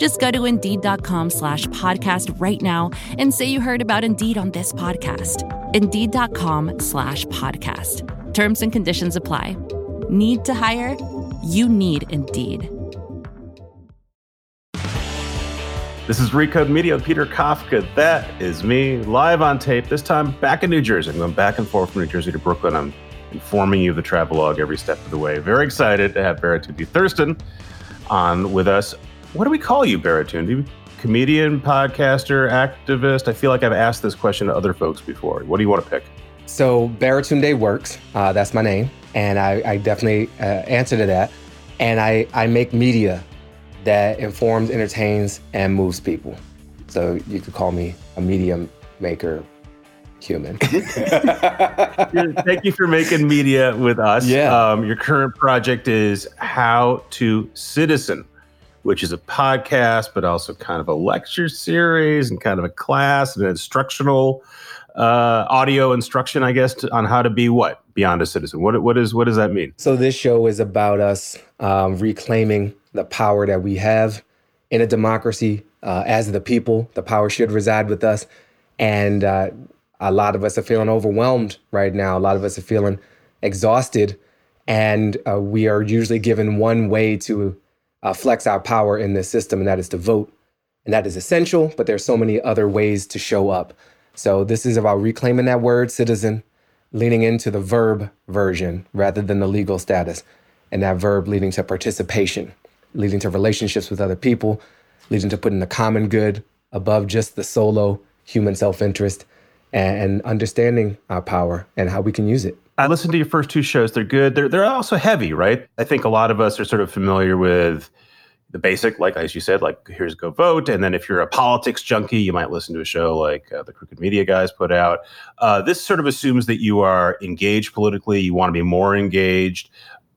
Just go to Indeed.com slash podcast right now and say you heard about Indeed on this podcast. Indeed.com slash podcast. Terms and conditions apply. Need to hire? You need Indeed. This is Recode Media Peter Kafka. That is me, live on tape, this time back in New Jersey. I'm going back and forth from New Jersey to Brooklyn. I'm informing you of the travelogue every step of the way. Very excited to have Baratunde Thurston on with us. What do we call you, Baratunde? Comedian, podcaster, activist? I feel like I've asked this question to other folks before. What do you want to pick? So Baratunde works. Uh, that's my name, and I, I definitely uh, answer to that. And I, I make media that informs, entertains, and moves people. So you could call me a media maker human. Thank you for making media with us. Yeah. Um, your current project is How to Citizen, which is a podcast, but also kind of a lecture series and kind of a class and an instructional uh, audio instruction, I guess, to, on how to be what beyond a citizen. What what is what does that mean? So this show is about us um, reclaiming the power that we have in a democracy uh, as the people. The power should reside with us, and uh, a lot of us are feeling overwhelmed right now. A lot of us are feeling exhausted, and uh, we are usually given one way to uh, flex our power in this system, and that is to vote. And that is essential, but there's so many other ways to show up. So this is about reclaiming that word citizen, leaning into the verb version rather than the legal status, and that verb leading to participation, leading to relationships with other people, leading to putting the common good above just the solo human self-interest and understanding our power and how we can use it. I listened to your first two shows. They're good. They're they're also heavy, right? I think a lot of us are sort of familiar with the basic, like as you said, like here's go vote, and then if you're a politics junkie, you might listen to a show like uh, the Crooked Media guys put out. Uh, this sort of assumes that you are engaged politically, you want to be more engaged,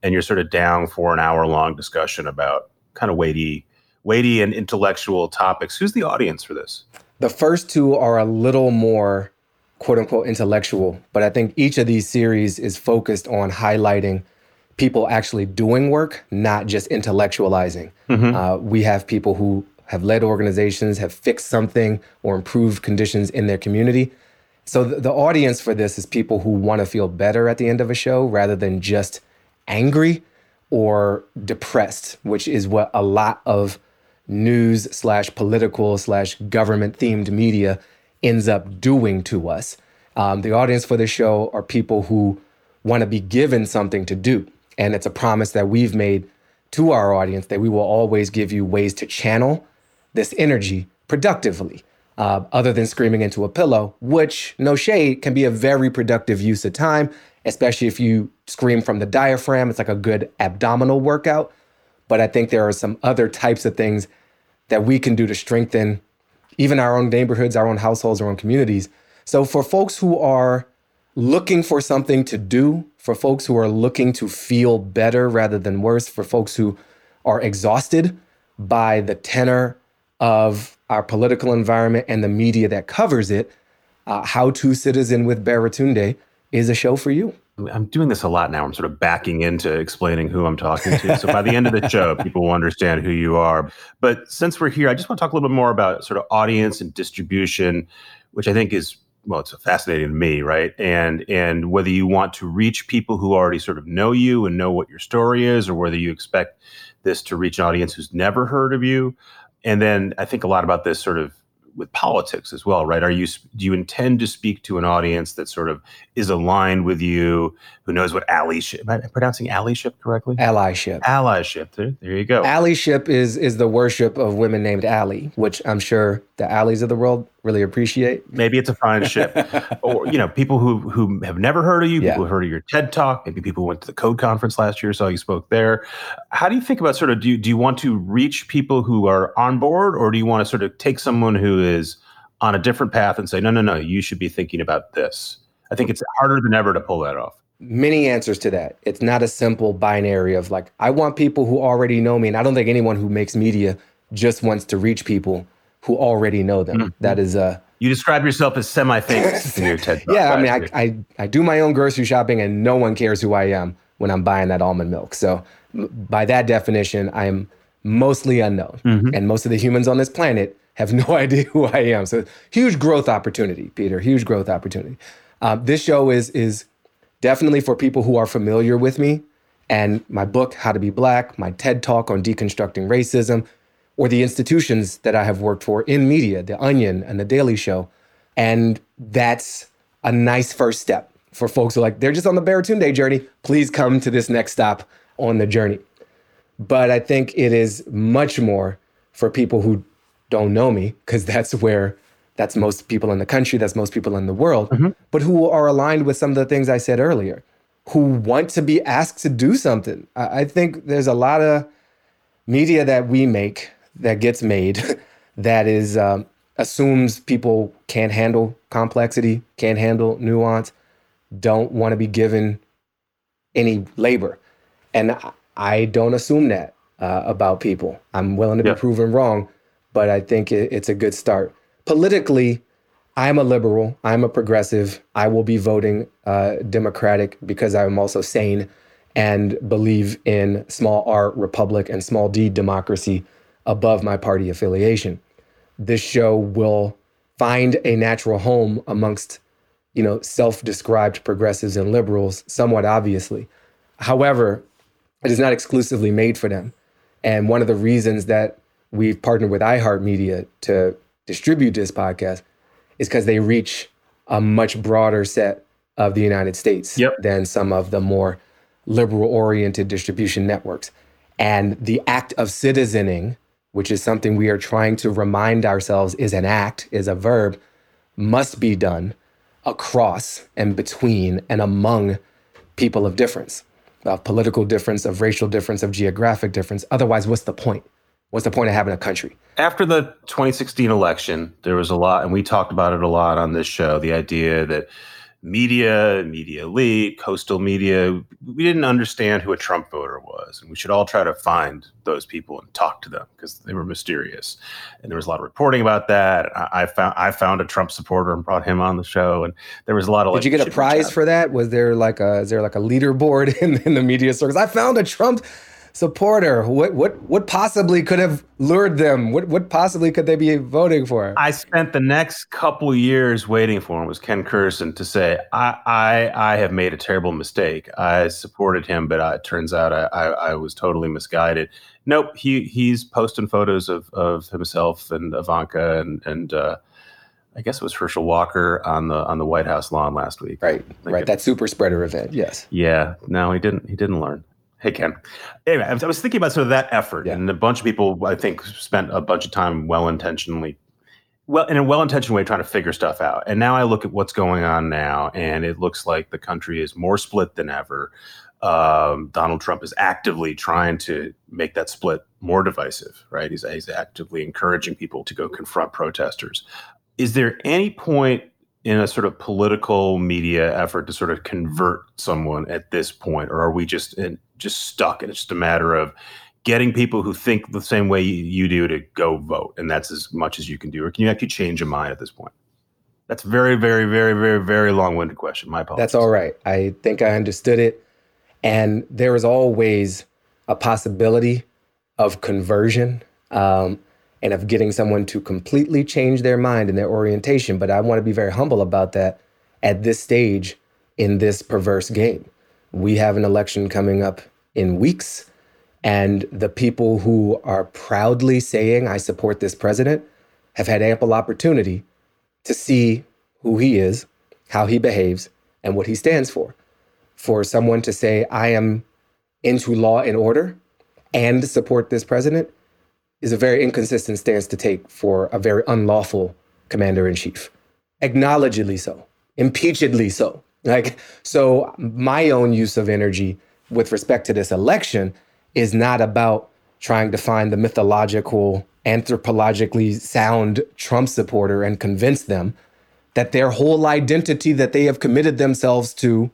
and you're sort of down for an hour long discussion about kind of weighty, weighty and intellectual topics. Who's the audience for this? The first two are a little more quote unquote intellectual, but I think each of these series is focused on highlighting people actually doing work, not just intellectualizing. Mm-hmm. Uh, we have people who have led organizations, have fixed something or improved conditions in their community. So the, the audience for this is people who want to feel better at the end of a show rather than just angry or depressed, which is what a lot of news slash political slash government themed media ends up doing to us. Um, the audience for this show are people who want to be given something to do. And it's a promise that we've made to our audience that we will always give you ways to channel this energy productively, uh, other than screaming into a pillow, which, no shade, can be a very productive use of time, especially if you scream from the diaphragm. It's like a good abdominal workout. But I think there are some other types of things that we can do to strengthen even our own neighborhoods, our own households, our own communities. So for folks who are looking for something to do, for folks who are looking to feel better rather than worse, for folks who are exhausted by the tenor of our political environment and the media that covers it, uh, How to Citizen with Baratunde is a show for you. I'm doing this a lot now. I'm sort of backing into explaining who I'm talking to. So by the end of the show, people will understand who you are. But since we're here, I just want to talk a little bit more about sort of audience and distribution, which I think is well, it's fascinating to me, right? And and whether you want to reach people who already sort of know you and know what your story is, or whether you expect this to reach an audience who's never heard of you. And then I think a lot about this sort of with politics as well, right? Are you do you intend to speak to an audience that sort of is aligned with you, who knows what allyship? Am I pronouncing allyship correctly? Allyship. Allyship. There, there you go. Allyship is is the worship of women named Ally, which I'm sure the alleys of the world really appreciate. Maybe it's a fine ship, or you know, people who who have never heard of you, yeah. people who heard of your TED talk, maybe people who went to the Code conference last year, saw you spoke there. How do you think about sort of do you, do you want to reach people who are on board, or do you want to sort of take someone who is on a different path and say, no, no, no, you should be thinking about this? I think it's harder than ever to pull that off. Many answers to that. It's not a simple binary of like, I want people who already know me. And I don't think anyone who makes media just wants to reach people who already know them. Mm-hmm. That is a. You describe yourself as semi-famous in your TED Yeah, I mean, I, I, I do my own grocery shopping, and no one cares who I am when I'm buying that almond milk. So, by that definition, I am mostly unknown, mm-hmm. and most of the humans on this planet have no idea who I am. So, huge growth opportunity, Peter. Huge growth opportunity. Uh, this show is is definitely for people who are familiar with me and my book, How to Be Black, my TED talk on deconstructing racism, or the institutions that I have worked for in media, The Onion and The Daily Show. And that's a nice first step for folks who are like, they're just on the Baratunde journey. Please come to this next stop on the journey. But I think it is much more for people who don't know me, because that's where that's most people in the country, that's most people in the world, mm-hmm. but who are aligned with some of the things I said earlier, who want to be asked to do something. I, I think there's a lot of media that we make that gets made that is um, assumes people can't handle complexity, can't handle nuance, don't want to be given any labor, and I don't assume that uh, about people. I'm willing to yeah. be proven wrong, but I think it, it's a good start. Politically, I'm a liberal. I'm a progressive. I will be voting uh, Democratic because I'm also sane and believe in small r republic and small d democracy above my party affiliation. This show will find a natural home amongst, you know, self-described progressives and liberals, somewhat obviously. However, it is not exclusively made for them. And one of the reasons that we've partnered with iHeartMedia to distribute this podcast is because they reach a much broader set of the United States yep. than some of the more liberal oriented distribution networks. And the act of citizening which is something we are trying to remind ourselves is an act, is a verb, must be done across and between and among people of difference, of political difference, of racial difference, of geographic difference. Otherwise, what's the point? What's the point of having a country? After the 2016 election, there was a lot, and we talked about it a lot on this show the idea that media, media elite, coastal media, we didn't understand who a Trump voter was. And we should all try to find those people and talk to them because they were mysterious. And there was a lot of reporting about that. I, I found I found a Trump supporter and brought him on the show. And there was a lot of Did like, you get a prize for that? Was there like a is there like a leaderboard in, in the media circles? I found a Trump supporter. What what what possibly could have lured them? What what possibly could they be voting for? I spent the next couple years waiting for him was Ken Kurson to say, I I, I have made a terrible mistake. I supported him, but it turns out I, I, I was totally misguided. Nope, he he's posting photos of, of himself and Ivanka and and uh, I guess it was Herschel Walker on the on the White House lawn last week. Right, right. That super spreader event. Yes. Yeah. No, he didn't. He didn't learn. Hey, Ken. Anyway, I was thinking about sort of that effort, yeah. and a bunch of people, I think, spent a bunch of time well intentionally, well, in a well intentioned way, trying to figure stuff out. And now I look at what's going on now, and it looks like the country is more split than ever. Um, Donald Trump is actively trying to make that split more divisive, right? He's, he's actively encouraging people to go confront protesters. Is there any point in a sort of political media effort to sort of convert someone at this point, or are we just in, just stuck and it's just a matter of getting people who think the same way you do to go vote, and that's as much as you can do, or can you actually change a mind at this point? That's very, very, very, very, very long-winded question. My apologies. That's all right. I think I understood it, and there is always a possibility of conversion. Um, and of getting someone to completely change their mind and their orientation. But I want to be very humble about that at this stage in this perverse game. We have an election coming up in weeks, and the people who are proudly saying, I support this president, have had ample opportunity to see who he is, how he behaves, and what he stands for. For someone to say, I am into law and order and support this president is a very inconsistent stance to take for a very unlawful commander in chief. Acknowledgedly so, impeachedly so. Like, so my own use of energy with respect to this election is not about trying to find the mythological, anthropologically sound Trump supporter and convince them that their whole identity that they have committed themselves to,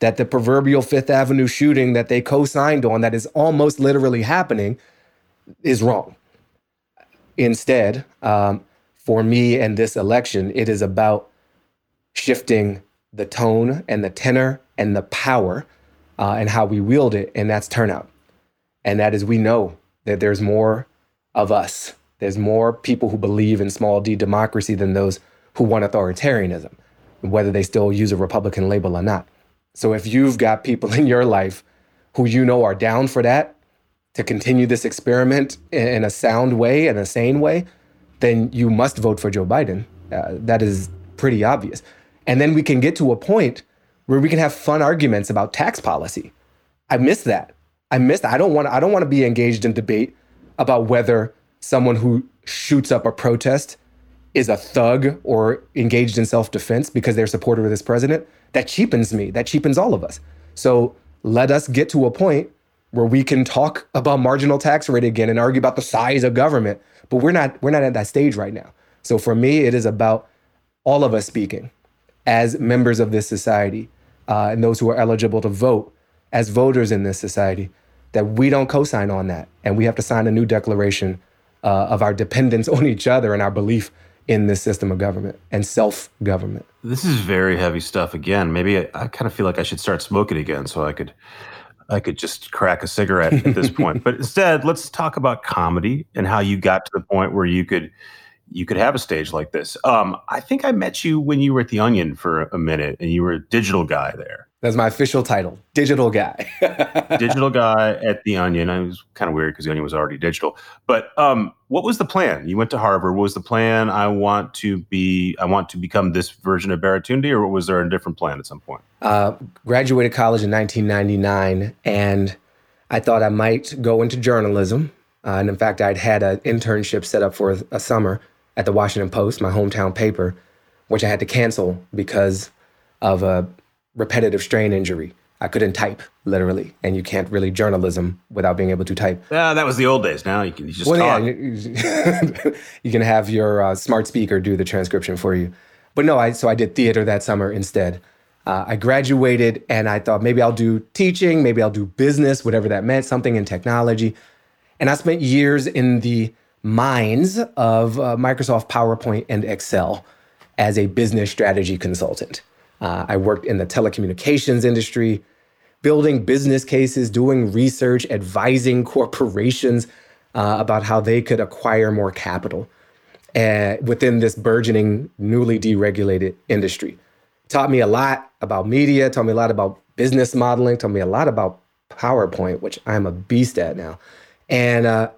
that the proverbial Fifth Avenue shooting that they co signed on, that is almost literally happening, is wrong. Instead, um, for me and this election, it is about shifting the tone and the tenor and the power uh, and how we wield it, and that's turnout. And that is, we know that there's more of us. There's more people who believe in small d democracy than those who want authoritarianism, whether they still use a Republican label or not. So if you've got people in your life who you know are down for that, to continue this experiment in a sound way, and a sane way, then you must vote for Joe Biden. Uh, that is pretty obvious. And then we can get to a point where we can have fun arguments about tax policy. I miss that. I miss that. I don't want I don't want to be engaged in debate about whether someone who shoots up a protest is a thug or engaged in self-defense because they're a supporter of this president. That cheapens me. That cheapens all of us. So let us get to a point where we can talk about marginal tax rate again and argue about the size of government. But we're not we're not at that stage right now. So for me, it is about all of us speaking as members of this society uh, and those who are eligible to vote as voters in this society that we don't co-sign on that, and we have to sign a new declaration uh, of our dependence on each other and our belief in this system of government and self-government. This is very heavy stuff. Again, maybe I, I kind of feel like I should start smoking again so I could I could just crack a cigarette at this point. But instead, let's talk about comedy and how you got to the point where you could you could have a stage like this. Um, I think I met you when you were at the Onion for a minute, and you were a digital guy there. That's my official title, digital guy. digital guy at the Onion. I was kind of weird because the Onion was already digital. But um, what was the plan? You went to Harvard. What was the plan? I want to be. I want to become this version of Baratunde, or was there a different plan at some point? Uh, graduated college in 1999, and I thought I might go into journalism. Uh, and in fact, I'd had an internship set up for a, a summer at the Washington Post, my hometown paper, which I had to cancel because of a repetitive strain injury. I couldn't type literally, and you can't really journalism without being able to type. Yeah, that was the old days. Now you can just well, talk. Yeah, you can have your uh, smart speaker do the transcription for you. But no, I so I did theater that summer instead. Uh, I graduated, and I thought maybe I'll do teaching, maybe I'll do business, whatever that meant, something in technology. And I spent years in the mines of uh, Microsoft PowerPoint and Excel as a business strategy consultant. Uh, I worked in the telecommunications industry, building business cases, doing research, advising corporations uh, about how they could acquire more capital uh, within this burgeoning, newly deregulated industry. Taught me a lot about media, taught me a lot about business modeling, taught me a lot about PowerPoint, which I'm a beast at now. And uh,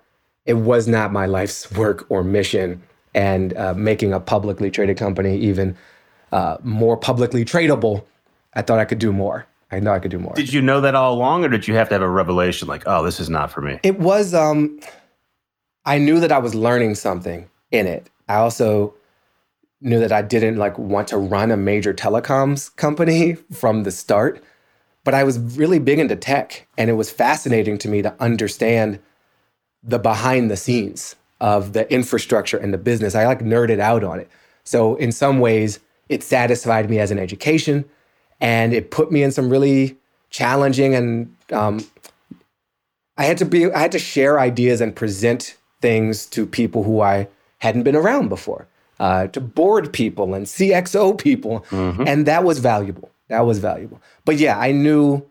it was not my life's work or mission. And uh, making a publicly traded company even uh, more publicly tradable, I thought I could do more. I know I could do more. Did you know that all along, or did you have to have a revelation like, oh, this is not for me? It was, um, I knew that I was learning something in it. I also knew that I didn't like want to run a major telecoms company from the start, but I was really big into tech and it was fascinating to me to understand the behind the scenes of the infrastructure and the business. I like nerded out on it. So in some ways, it satisfied me as an education and it put me in some really challenging and um, I had to be I had to share ideas and present things to people who I hadn't been around before, uh, to board people and CXO people, mm-hmm. and that was valuable. That was valuable. But yeah, I knew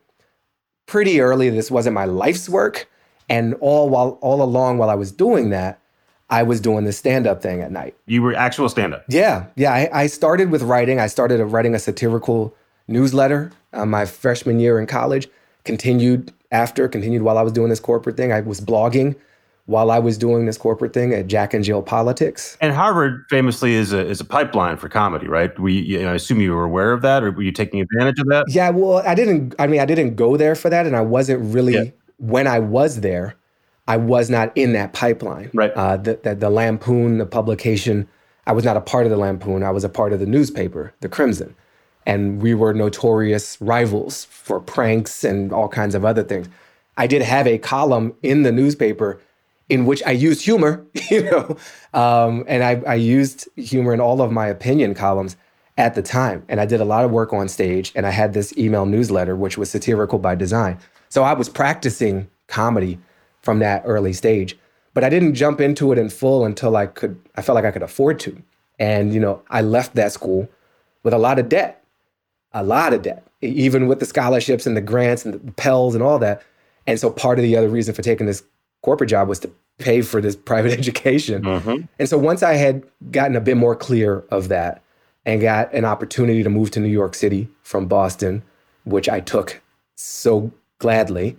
pretty early this wasn't my life's work, and all while all along while I was doing that, I was doing the stand up thing at night. You were actual stand up? Yeah. Yeah. I, I, started with writing. I started writing a satirical newsletter uh, my freshman year in college, continued after, continued while I was doing this corporate thing. I was blogging while I was doing this corporate thing at Jack and Jill Politics. And Harvard famously is a is a pipeline for comedy, right? We you know, I assume you were aware of that, or were you taking advantage of that? Yeah, well, I didn't. I mean, I didn't go there for that, and I wasn't really. Yeah. When I was there, I was not in that pipeline. Right. Uh, the, the the Lampoon, the publication. I was not a part of the Lampoon. I was a part of the newspaper, the Crimson, and we were notorious rivals for pranks and all kinds of other things. I did have a column in the newspaper in which I used humor, you know, um, and I, I used humor in all of my opinion columns at the time. And I did a lot of work on stage, and I had this email newsletter, which was satirical by design. So I was practicing comedy from that early stage, but I didn't jump into it in full until I could. I felt like I could afford to, and you know, I left that school with a lot of debt, a lot of debt, even with the scholarships and the grants and the Pells and all that. And so part of the other reason for taking this corporate job was to pay for this private education. Mm-hmm. And so once I had gotten a bit more clear of that and got an opportunity to move to New York City from Boston, which I took so gladly,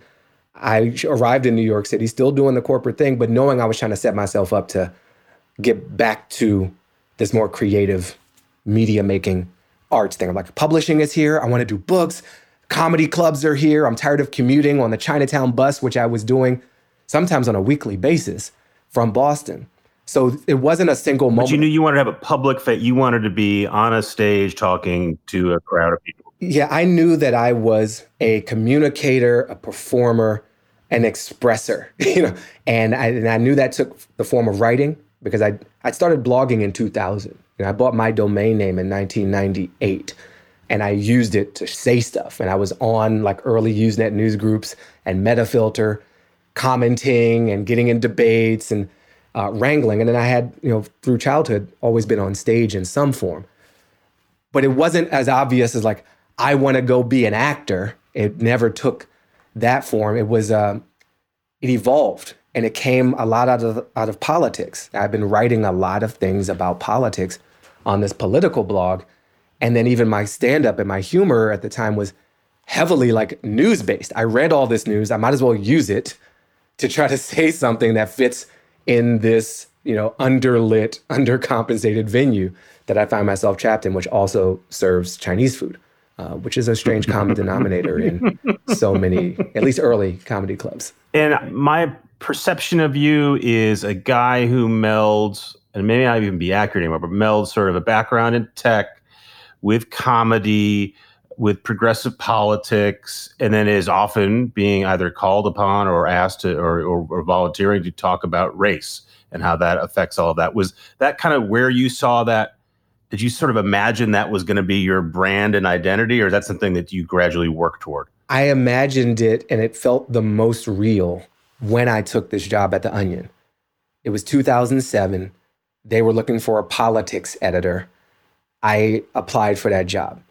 I arrived in New York City, still doing the corporate thing, but knowing I was trying to set myself up to get back to this more creative media making arts thing. I'm like, publishing is here. I want to do books. Comedy clubs are here. I'm tired of commuting on the Chinatown bus, which I was doing sometimes on a weekly basis from Boston. So it wasn't a single moment. But you knew you wanted to have a public fit. You wanted to be on a stage talking to a crowd of people. Yeah, I knew that I was a communicator, a performer, an expresser, you know, and I, and I knew that took the form of writing because I I started blogging in 2000. And I bought my domain name in 1998 and I used it to say stuff. And I was on like early Usenet news groups and Metafilter commenting and getting in debates and uh, wrangling. And then I had, you know, through childhood, always been on stage in some form. But it wasn't as obvious as like, I want to go be an actor. It never took that form. It was, uh, it evolved and it came a lot out of, out of politics. I've been writing a lot of things about politics on this political blog. And then even my stand up and my humor at the time was heavily like news based. I read all this news. I might as well use it to try to say something that fits in this, you know, underlit, undercompensated venue that I find myself trapped in, which also serves Chinese food, uh, which is a strange common denominator in so many, at least early comedy clubs. And my perception of you is a guy who melds, and maybe not even be accurate anymore, but melds sort of a background in tech with comedy with progressive politics and then is often being either called upon or asked to or, or, or, volunteering to talk about race and how that affects all of that was that kind of where you saw that did you sort of imagine that was going to be your brand and identity or is that something that you gradually worked toward i imagined it and it felt the most real when i took this job at the onion it was 2007 they were looking for a politics editor i applied for that job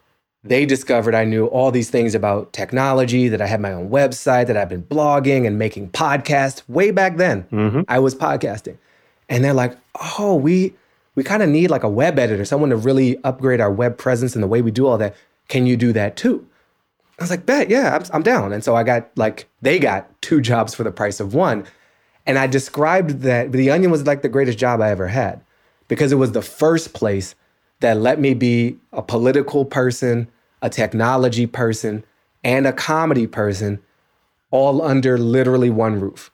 they discovered I knew all these things about technology, that I had my own website, that I've been blogging and making podcasts way back then. Mm-hmm. I was podcasting. And they're like, oh, we we kind of need like a web editor, someone to really upgrade our web presence and the way we do all that. Can you do that too? I was like, bet, yeah, I'm, I'm down. And so I got like, they got two jobs for the price of one. And I described that The Onion was like the greatest job I ever had because it was the first place that let me be a political person, a technology person, and a comedy person all under literally one roof.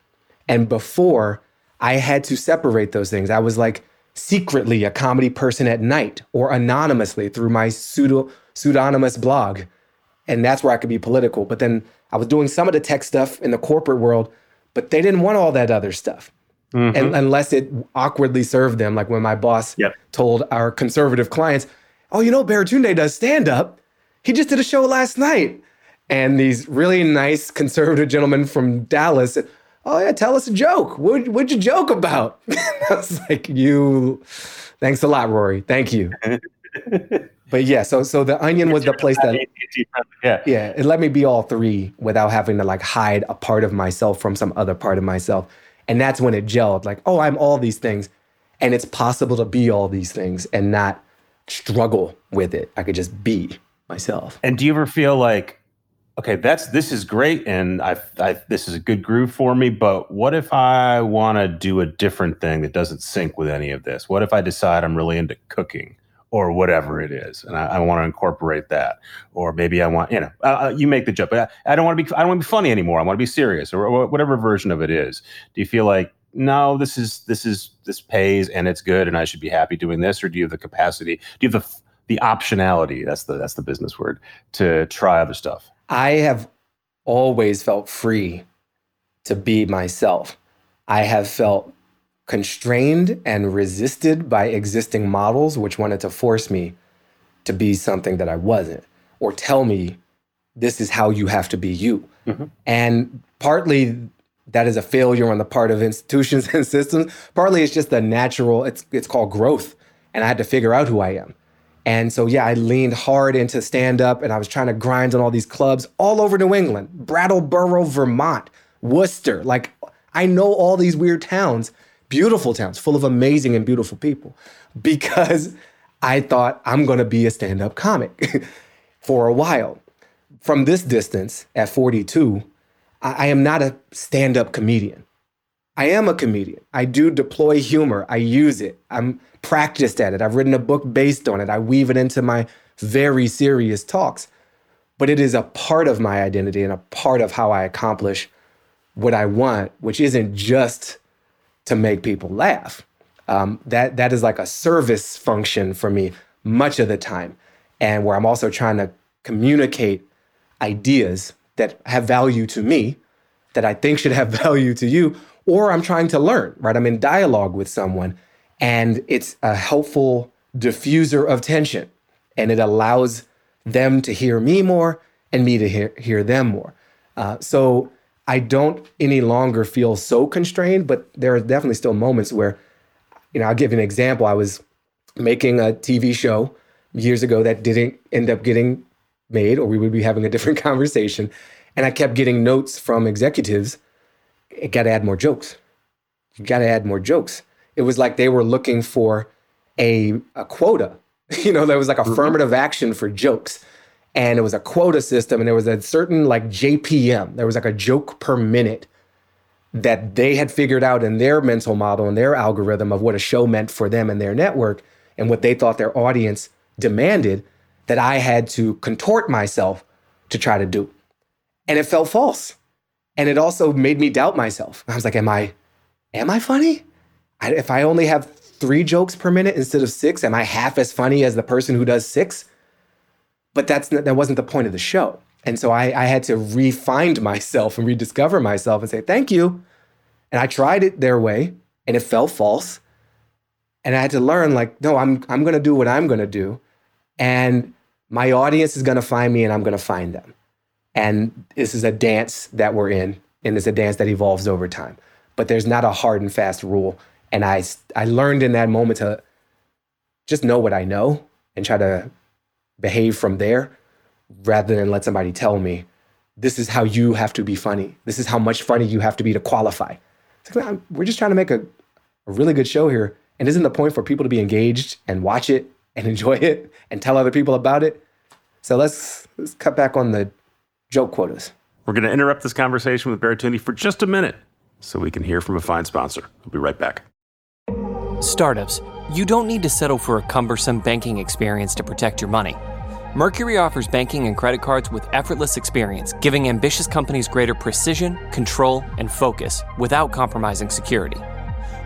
And before, I had to separate those things. I was like secretly a comedy person at night or anonymously through my pseudo pseudonymous blog. And that's where I could be political. But then I was doing some of the tech stuff in the corporate world, but they didn't want all that other stuff. Mm-hmm. And, unless it awkwardly served them, like when my boss yep. told our conservative clients, "Oh, you know, Baratunde does stand up he just did a show last night. And these really nice conservative gentlemen from Dallas said, Oh, yeah, tell us a joke. What, what'd you joke about? I was like, You, thanks a lot, Rory. Thank you. but yeah, so so the onion was the place that yeah. yeah, it let me be all three without having to like hide a part of myself from some other part of myself. And that's when it gelled, like, oh, I'm all these things. And it's possible to be all these things and not struggle with it. I could just be myself. And do you ever feel like okay, that's this is great, and I, I this is a good groove for me. But what if I want to do a different thing that doesn't sync with any of this? What if I decide I'm really into cooking? or whatever it is, and I, I want to incorporate that. Or maybe I want, you know, uh, you make the but I, I don't want to be, I don't want to be funny anymore. I want to be serious, or, or whatever version of it is. Do you feel like no, this is this is this pays and it's good, and I should be happy doing this, or do you have the capacity? Do you have the the optionality? That's the that's the business word to try other stuff. I have always felt free to be myself. I have felt constrained and resisted by existing models, which wanted to force me to be something that I wasn't, or tell me this is how you have to be you. Mm-hmm. And partly that is a failure on the part of institutions and systems. Partly it's just a natural, it's it's called growth. And I had to figure out who I am. And so yeah, I leaned hard into stand up and I was trying to grind on all these clubs all over New England, Brattleboro, Vermont, Worcester. Like I know all these weird towns beautiful towns full of amazing and beautiful people because I thought I'm going to be a stand up comic for a while. From this distance at 42, I, I am not a stand up comedian. I am a comedian. I do deploy humor. I use it. I'm practiced at it. I've written a book based on it. I weave it into my very serious talks. But it is a part of my identity and a part of how I accomplish what I want, which isn't just to make people laugh. Um, that that is like a service function for me much of the time, and where I'm also trying to communicate ideas that have value to me, that I think should have value to you, or I'm trying to learn. Right, I'm in dialogue with someone, and it's a helpful diffuser of tension, and it allows them to hear me more and me to hear hear them more. Uh, so I don't any longer feel so constrained, but there are definitely still moments where, you know, I'll give you an example. I was making a TV show years ago that didn't end up getting made, or we would be having a different conversation. And I kept getting notes from executives. You got to add more jokes. You got to add more jokes. It was like they were looking for a, a quota. You know, there was like mm-hmm. affirmative mm-hmm. action for jokes and it was a quota system and there was a certain like JPM. There was like a joke per minute that they had figured out in their mental model and their algorithm of what a show meant for them and their network and what they thought their audience demanded that I had to contort myself to try to do. And it felt false. And it also made me doubt myself. I was like, am I am I funny? I, if I only have 3 jokes per minute instead of 6, am I half as funny as the person who does 6? but that's that wasn't the point of the show. And so I, I had to refine myself and rediscover myself and say, thank you. And I tried it their way and it felt false. And I had to learn, like, no, I'm I'm gonna do what I'm gonna do. And my audience is gonna find me and I'm gonna find them. And this is a dance that we're in, and it's a dance that evolves over time. But there's not a hard and fast rule. And I I learned in that moment to just know what I know and try to behave from there rather than let somebody tell me this is how you have to be funny. This is how much funny you have to be to qualify. Like, we're just trying to make a, a really good show here. And isn't the point for people to be engaged and watch it and enjoy it and tell other people about it? So let's, let's cut back on the joke quotas. We're going to interrupt this conversation with Baratunde for just a minute so we can hear from a fine sponsor. We'll be right back. Startups, you don't need to settle for a cumbersome banking experience to protect your money. Mercury offers banking and credit cards with effortless experience, giving ambitious companies greater precision, control, and focus without compromising security.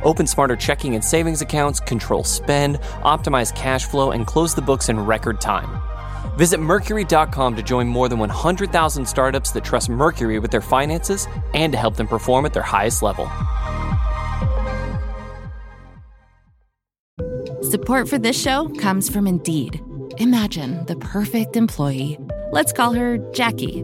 Open smarter checking and savings accounts, control spend, optimize cash flow, and close the books in record time. Visit Mercury.com to join more than 100,000 startups that trust Mercury with their finances and to help them perform at their highest level. Support for this show comes from Indeed. Imagine the perfect employee. Let's call her Jackie.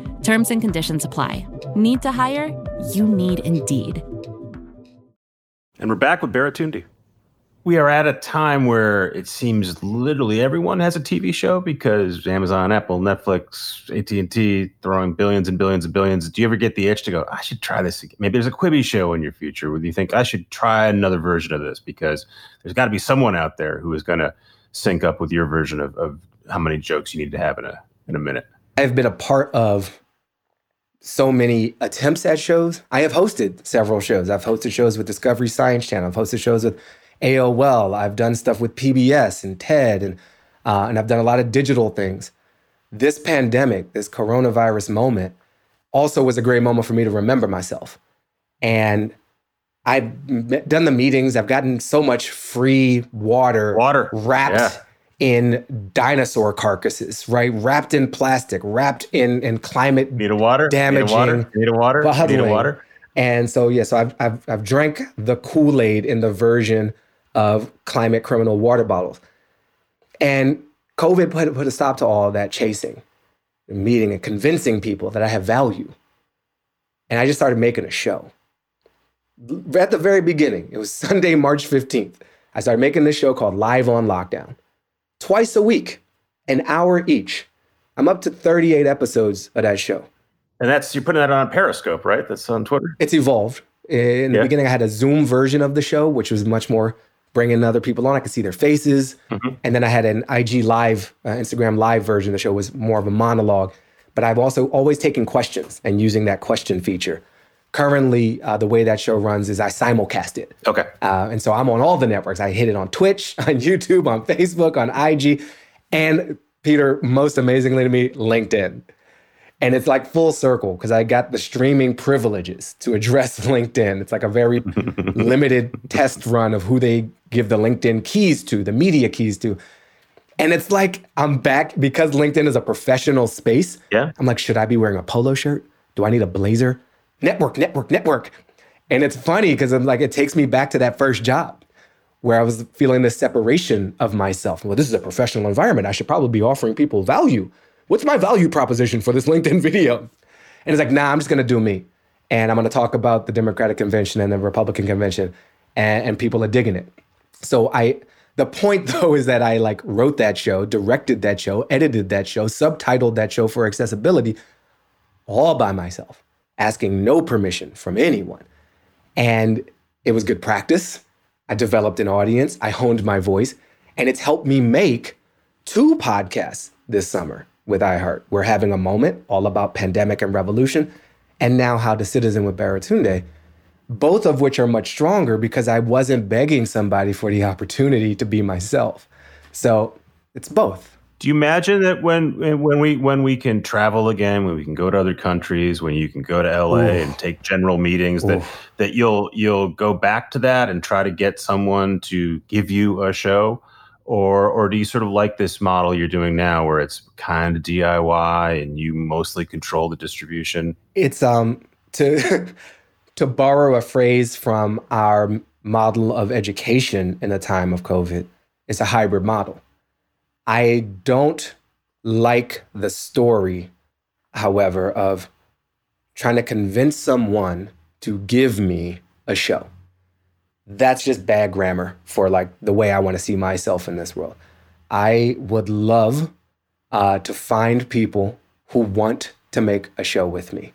Terms and conditions apply. Need to hire? You need Indeed. And we're back with Baratunde. We are at a time where it seems literally everyone has a TV show because Amazon, Apple, Netflix, AT&T throwing billions and billions and billions. Do you ever get the itch to go, I should try this again? Maybe there's a Quibi show in your future where you think I should try another version of this because there's got to be someone out there who is going to sync up with your version of, of how many jokes you need to have in a in a minute. I've been a part of so many attempts at shows. I have hosted several shows. I've hosted shows with Discovery Science Channel. I've hosted shows with AOL. I've done stuff with PBS and TED, and uh, and I've done a lot of digital things. This pandemic, this coronavirus moment, also was a great moment for me to remember myself. And I've done the meetings. I've gotten so much free water, water wrapped yeah. In dinosaur carcasses, right? Wrapped in plastic, wrapped in in climate need a water, damaging, need a water, need a water, need a water. And so yeah, so I've I've, I've drank the Kool Aid in the version of climate criminal water bottles. And COVID put, put a stop to all that chasing, and meeting, and convincing people that I have value. And I just started making a show. At the very beginning, it was Sunday, March 15th. I started making this show called Live on Lockdown. Twice a week, an hour each. I'm up to 38 episodes of that show. And that's you're putting that on Periscope, right? That's on Twitter. It's evolved. In the yeah. beginning, I had a Zoom version of the show, which was much more bringing other people on. I could see their faces. Mm-hmm. And then I had an IG live, uh, Instagram live version. The show was more of a monologue. But I've also always taken questions and using that question feature. Currently, uh, the way that show runs is I simulcast it. Okay. Uh, and so I'm on all the networks. I hit it on Twitch, on YouTube, on Facebook, on IG, and Peter, most amazingly to me, LinkedIn. And it's like full circle because I got the streaming privileges to address LinkedIn. It's like a very limited test run of who they give the LinkedIn keys to, the media keys to. And it's like I'm back because LinkedIn is a professional space. Yeah. I'm like, should I be wearing a polo shirt? Do I need a blazer? Network, network, network. And it's funny because I'm like, it takes me back to that first job where I was feeling this separation of myself. Well, this is a professional environment. I should probably be offering people value what's my value proposition for this LinkedIn video? And it's like, nah, I'm just gonna do me. And I'm gonna talk about the Democratic convention and the Republican convention, and, and people are digging it. So I the point though is that I like wrote that show, directed that show, edited that show, subtitled that show for accessibility all by myself, asking no permission from anyone. And it was good practice. I developed an audience, I honed my voice, and it's helped me make two podcasts this summer with iHeart. We're having a moment all about pandemic and revolution, and now How to Citizen with Baratunde, both of which are much stronger because I wasn't begging somebody for the opportunity to be myself. So it's both. Do you imagine that when when we when we can travel again, when we can go to other countries, when you can go to LA Oof. and take general meetings, that Oof. that you'll you'll go back to that and try to get someone to give you a show? or or do you sort of like this model you're doing now where it's kind of DIY and you mostly control the distribution? It's um to to borrow a phrase from our model of education in the time of COVID, it's a hybrid model. I don't like the story, however, of trying to convince someone to give me a show that's just bad grammar for like the way I want to see myself in this world. I would love uh, to find people who want to make a show with me,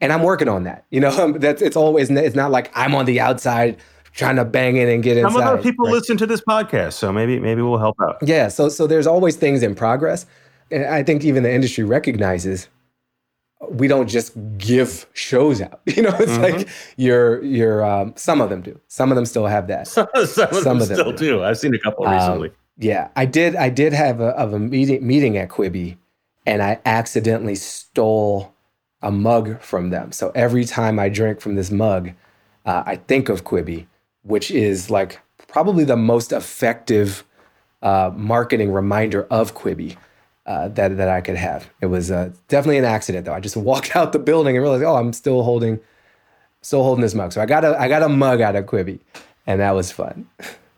and I'm working on that. You know, that's it's always it's not like I'm on the outside trying to bang in and get inside. Some other people right? listen to this podcast, so maybe maybe we'll help out. Yeah, so so there's always things in progress, and I think even the industry recognizes we don't just give shows out. You know, it's mm-hmm. like you're you're um, some of them do. Some of them still have that. some, of some them, of them still do. do. I've seen a couple um, recently. Yeah, I did. I did have a of a meeting meeting at Quibi, and I accidentally stole a mug from them. So every time I drink from this mug, uh, I think of Quibi, which is like probably the most effective uh, marketing reminder of Quibi uh, that that I could have. It was uh, definitely an accident though. I just walked out the building and realized, oh, I'm still holding, still holding this mug. So I got a I got a mug out of Quibi, and that was fun.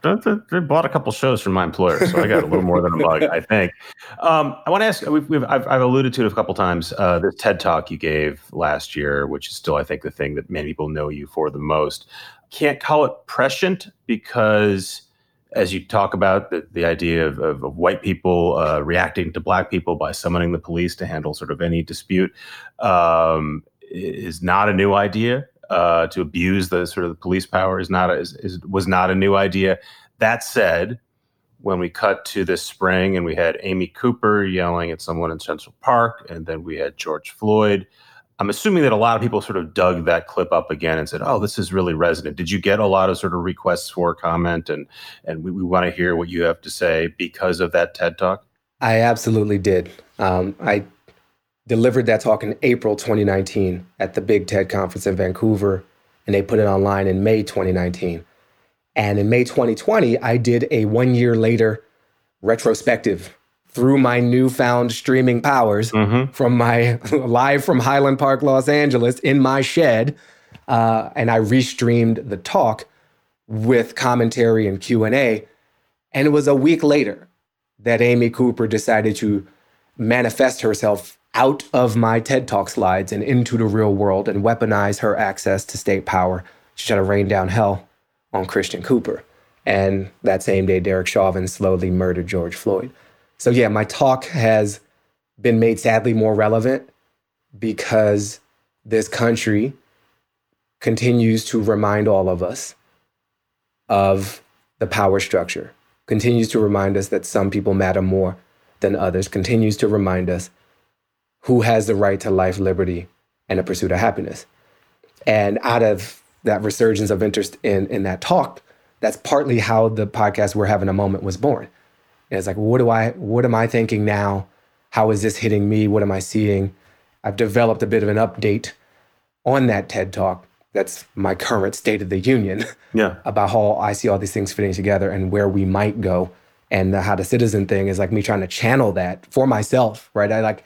They bought a couple shows from my employer, so I got a little more than a mug, I think. Um, I want to ask. We've, we've I've, I've, alluded to it a couple times. Uh, this TED talk you gave last year, which is still, I think, the thing that many people know you for the most. Can't call it prescient because as you talk about the, the idea of, of, of white people uh, reacting to black people by summoning the police to handle sort of any dispute um, is not a new idea. Uh, to abuse the sort of the police power is not a, is, is, was not a new idea. That said, when we cut to this spring and we had Amy Cooper yelling at someone in Central Park, and then we had George Floyd I'm assuming that a lot of people sort of dug that clip up again and said, "Oh, this is really resonant." Did you get a lot of sort of requests for comment and and we, we want to hear what you have to say because of that TED talk? I absolutely did. Um, I delivered that talk in April 2019 at the Big TED conference in Vancouver, and they put it online in May 2019. And in May 2020, I did a one year later retrospective through my newfound streaming powers mm-hmm. from my live from Highland Park, Los Angeles, in my shed, uh, and I restreamed the talk with commentary and Q and A. And it was a week later that Amy Cooper decided to manifest herself out of my TED Talk slides and into the real world and weaponize her access to state power to try to rain down hell on Christian Cooper. And that same day, Derek Chauvin slowly murdered George Floyd. So yeah, my talk has been made sadly more relevant because this country continues to remind all of us of the power structure, continues to remind us that some people matter more than others, continues to remind us who has the right to life, liberty, and the pursuit of happiness. And out of that resurgence of interest in, in that talk, that's partly how the podcast We're Having a Moment was born. And it's like, what do I, what am I thinking now? How is this hitting me? What am I seeing? I've developed a bit of an update on that TED talk. That's my current state of the union. Yeah. about how I see all these things fitting together and where we might go. And the, how the citizen thing is like me trying to channel that for myself, right? I like,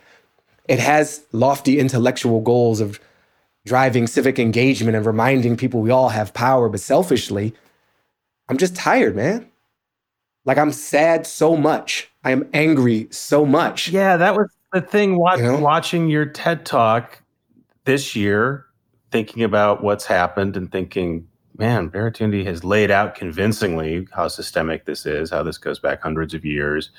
it has lofty intellectual goals of driving civic engagement and reminding people we all have power, but selfishly, I'm just tired, man. Like I'm sad so much. I am angry so much. Yeah, that was the thing. Watch, you know? Watching your TED talk this year, thinking about what's happened and thinking, man, Baratunde has laid out convincingly how systemic this is, how this goes back hundreds of years.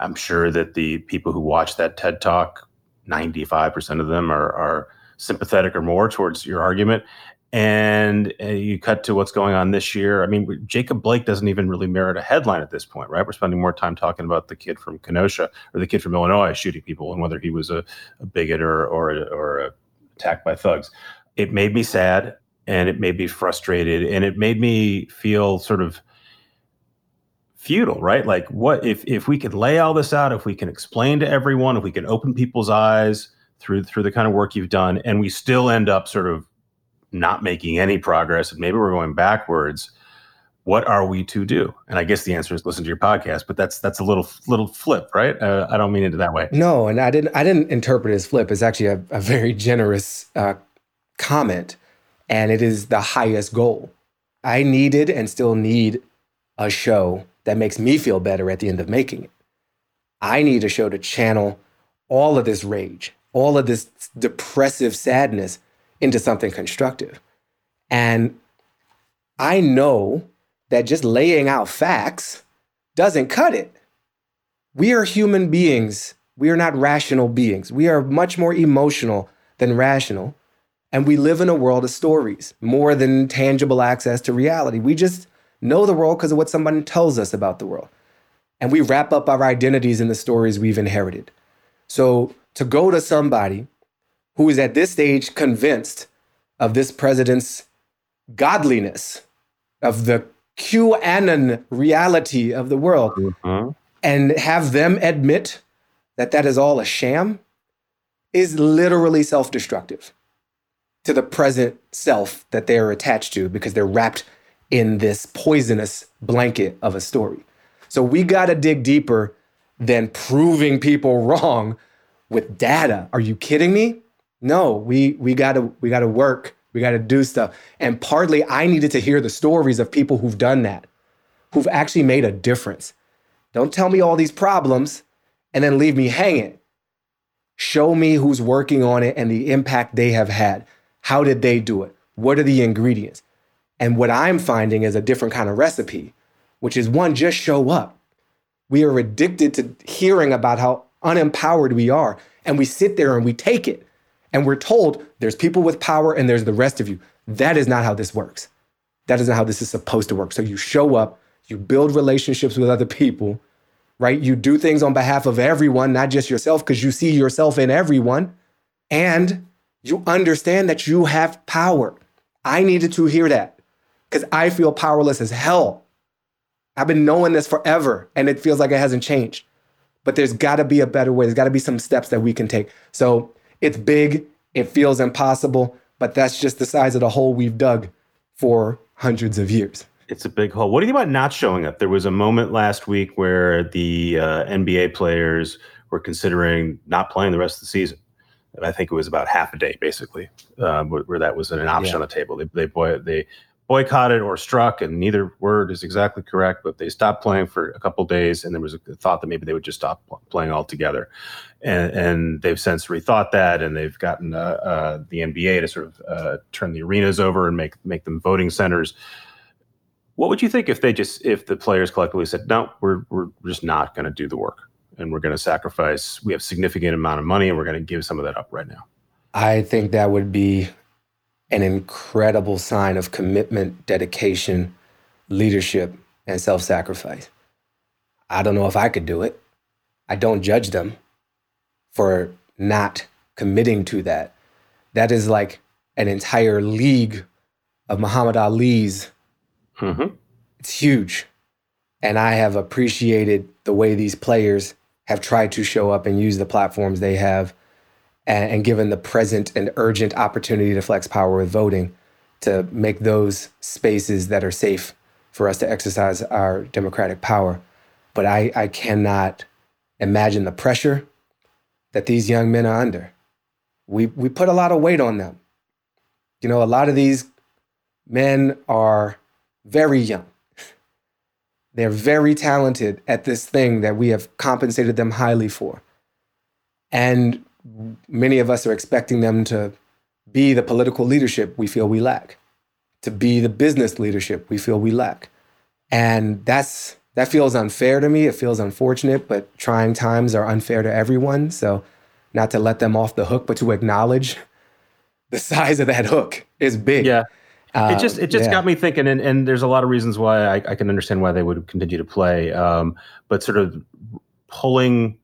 I'm sure that the people who watch that TED talk, 95% of them are, are sympathetic or more towards your argument and uh, you cut to what's going on this year. I mean, Jacob Blake doesn't even really merit a headline at this point, right? We're spending more time talking about the kid from Kenosha or the kid from Illinois shooting people and whether he was a, a bigot or or or attacked by thugs. It made me sad and it made me frustrated and it made me feel sort of futile, right? Like, what if if we could lay all this out, if we can explain to everyone, if we can open people's eyes through through the kind of work you've done, and we still end up sort of not making any progress and maybe we're going backwards what are we to do? And i guess the answer is listen to your podcast but that's that's a little little flip right? Uh, i don't mean it that way. No and i didn't i didn't interpret it as flip. It's actually a, a very generous uh, comment and it is the highest goal. I needed and still need a show that makes me feel better at the end of making it. I need a show to channel all of this rage all of this depressive sadness into something constructive. And I know that just laying out facts doesn't cut it. We are human beings. We are not rational beings. We are much more emotional than rational. And we live in a world of stories more than tangible access to reality. We just know the world because of what someone tells us about the world. And we wrap up our identities in the stories we've inherited. So to go to somebody who is at this stage convinced of this president's godliness, of the QAnon reality of the world, mm-hmm. and have them admit that that is all a sham, is literally self destructive to the present self that they're attached to because they're wrapped in this poisonous blanket of a story. So we got to dig deeper than proving people wrong with data. Are you kidding me? No, we we got to we got to work. We got to do stuff. And partly I needed to hear the stories of people who've done that, who've actually made a difference. Don't tell me all these problems and then leave me hanging. Show me who's working on it and the impact they have had. How did they do it? What are the ingredients? And what I'm finding is a different kind of recipe, which is one, just show up. We are addicted to hearing about how unempowered we are. And we sit there and we take it. And we're told there's people with power and there's the rest of you. That is not how this works. That is not how this is supposed to work. So you show up, you build relationships with other people, right? You do things on behalf of everyone, not just yourself, because you see yourself in everyone. And you understand that you have power. I needed to hear that because I feel powerless as hell. I've been knowing this forever and it feels like it hasn't changed. But there's got to be a better way. There's got to be some steps that we can take. So it's big, it feels impossible, but that's just the size of the hole we've dug for hundreds of years. It's a big hole. What do you think about not showing up? There was a moment last week where the uh, NBA players were considering not playing the rest of the season. I think it was about half a day, basically, uh, where, where, that was an option yeah. on the table. They they, boy, they boycotted or struck, and neither word is exactly correct. But they stopped playing for a couple days, and there was a thought that maybe they would just stop playing altogether. And, and they've since rethought that, and they've gotten uh, uh, the NBA to sort of uh, turn the arenas over and make make them voting centers. What would you think if they just if the players collectively said, "No, we're we're just not going to do the work, and we're going to sacrifice. We have significant amount of money, and we're going to give some of that up right now." I think that would be an incredible sign of commitment, dedication, leadership, and self sacrifice. I don't know if I could do it. I don't judge them for not committing to that. That is like an entire league of Muhammad Ali's. Mm-hmm. It's huge. And I have appreciated the way these players have tried to show up and use the platforms they have and, and given the present and urgent opportunity to flex power with voting to make those spaces that are safe for us to exercise our democratic power. But I, I cannot imagine the pressure that these young men are under. We, we put a lot of weight on them. You know, a lot of these men are very young. They're very talented at this thing that we have compensated them highly for. And many of us are expecting them to be the political leadership we feel we lack, to be the business leadership we feel we lack. And that's that feels unfair to me. It feels unfortunate, but trying times are unfair to everyone. So not to let them off the hook, but to acknowledge the size of that hook is big. Yeah. Uh, it just it just yeah. got me thinking, and, and there's a lot of reasons why I, I can understand why they would continue to play. Um, but sort of pulling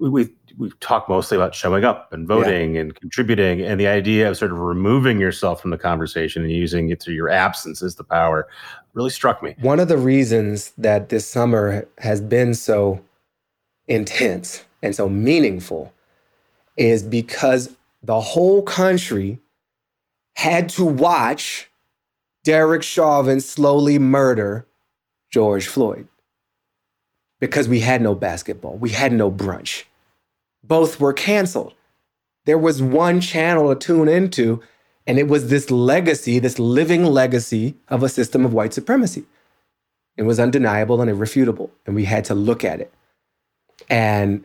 we, we we've talked mostly about showing up and voting yeah. and contributing and the idea of sort of removing yourself from the conversation and using it through your absence as the power really struck me one of the reasons that this summer has been so intense and so meaningful is because the whole country had to watch Derek Chauvin slowly murder George Floyd because we had no basketball, we had no brunch, both were canceled. There was one channel to tune into, and it was this legacy, this living legacy of a system of white supremacy. It was undeniable and irrefutable, and we had to look at it. And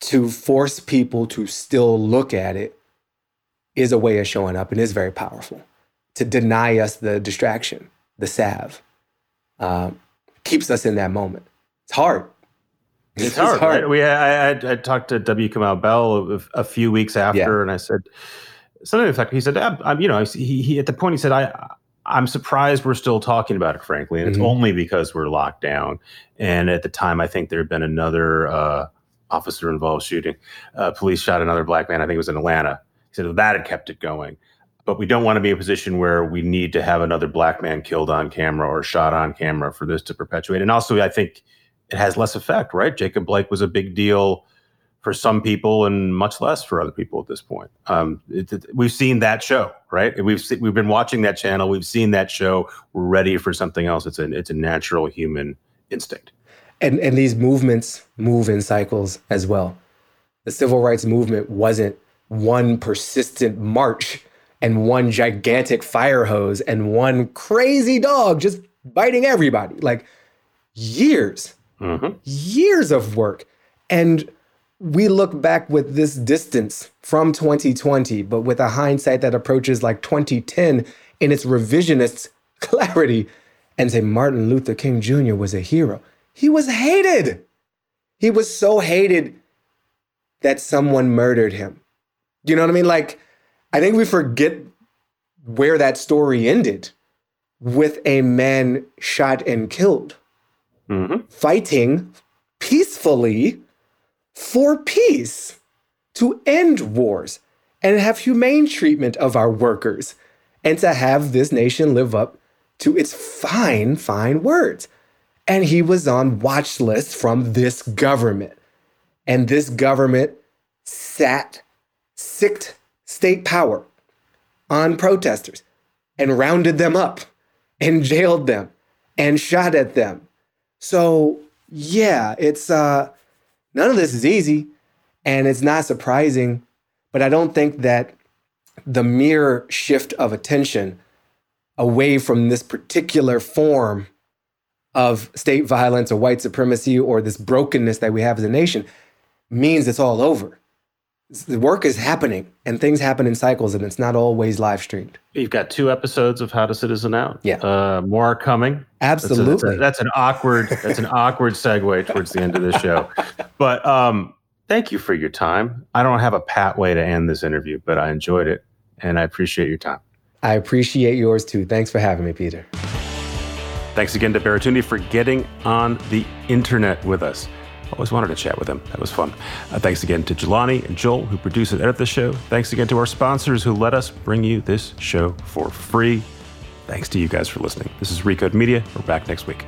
to force people to still look at it is a way of showing up and is very powerful. To deny us the distraction, the salve, uh, keeps us in that moment. It's hard. It's hard. hard. Right? We I, I, I, talked to W. Kamau Bell a, few weeks after, yeah. and I said something like he said, I'm, I'm, you know, he, he at the point he said, I I'm surprised we're still talking about it, frankly, and mm-hmm. it's only because we're locked down. And at the time, I think there had been another uh, officer involved shooting. Uh, police shot another black man. I think it was in Atlanta. He said that had kept it going. But we don't want to be in a position where we need to have another black man killed on camera or shot on camera for this to perpetuate. And also, I think it has less effect, right? Jacob Blake was a big deal for some people and much less for other people at this point. Um, it, it, we've seen that show, right? We've we've been watching that channel. We've seen that show. We're ready for something else. It's a it's a natural human instinct. And and these movements move in cycles as well. The civil rights movement wasn't one persistent march and one gigantic fire hose and one crazy dog just biting everybody. Like years, mm-hmm. years of work. And we look back with this distance from 2020, but with a hindsight that approaches like 2010 in its revisionist clarity and say Martin Luther King Jr. was a hero. He was hated. He was so hated that someone murdered him. You know what I mean? Like, I think we forget where that story ended with a man shot and killed, mm-hmm. fighting peacefully for peace, to end wars and have humane treatment of our workers, and to have this nation live up to its fine, fine words. And he was on watch lists from this government. And this government sat, sicked state power on protesters and rounded them up and jailed them and shot at them. So, yeah, it's uh none of this is easy and it's not surprising, but I don't think that the mere shift of attention away from this particular form of state violence or white supremacy or this brokenness that we have as a nation means it's all over. The work is happening and things happen in cycles and it's not always live streamed. You've got two episodes of How to Citizen Out. Yeah. Uh, more are coming. Absolutely. That's, a, that's, a, that's, an awkward, that's an awkward segue towards the end of the show. But um, thank you for your time. I don't have a pat way to end this interview, but I enjoyed it and I appreciate your time. I appreciate yours too. Thanks for having me, Peter. Thanks again to Baratunde for getting on the internet with us. Always wanted to chat with him. That was fun. Uh, thanks again to Jelani and Joel, who produce and edit the show. Thanks again to our sponsors who let us bring you this show for free. Thanks to you guys for listening. This is Recode Media. We're back next week.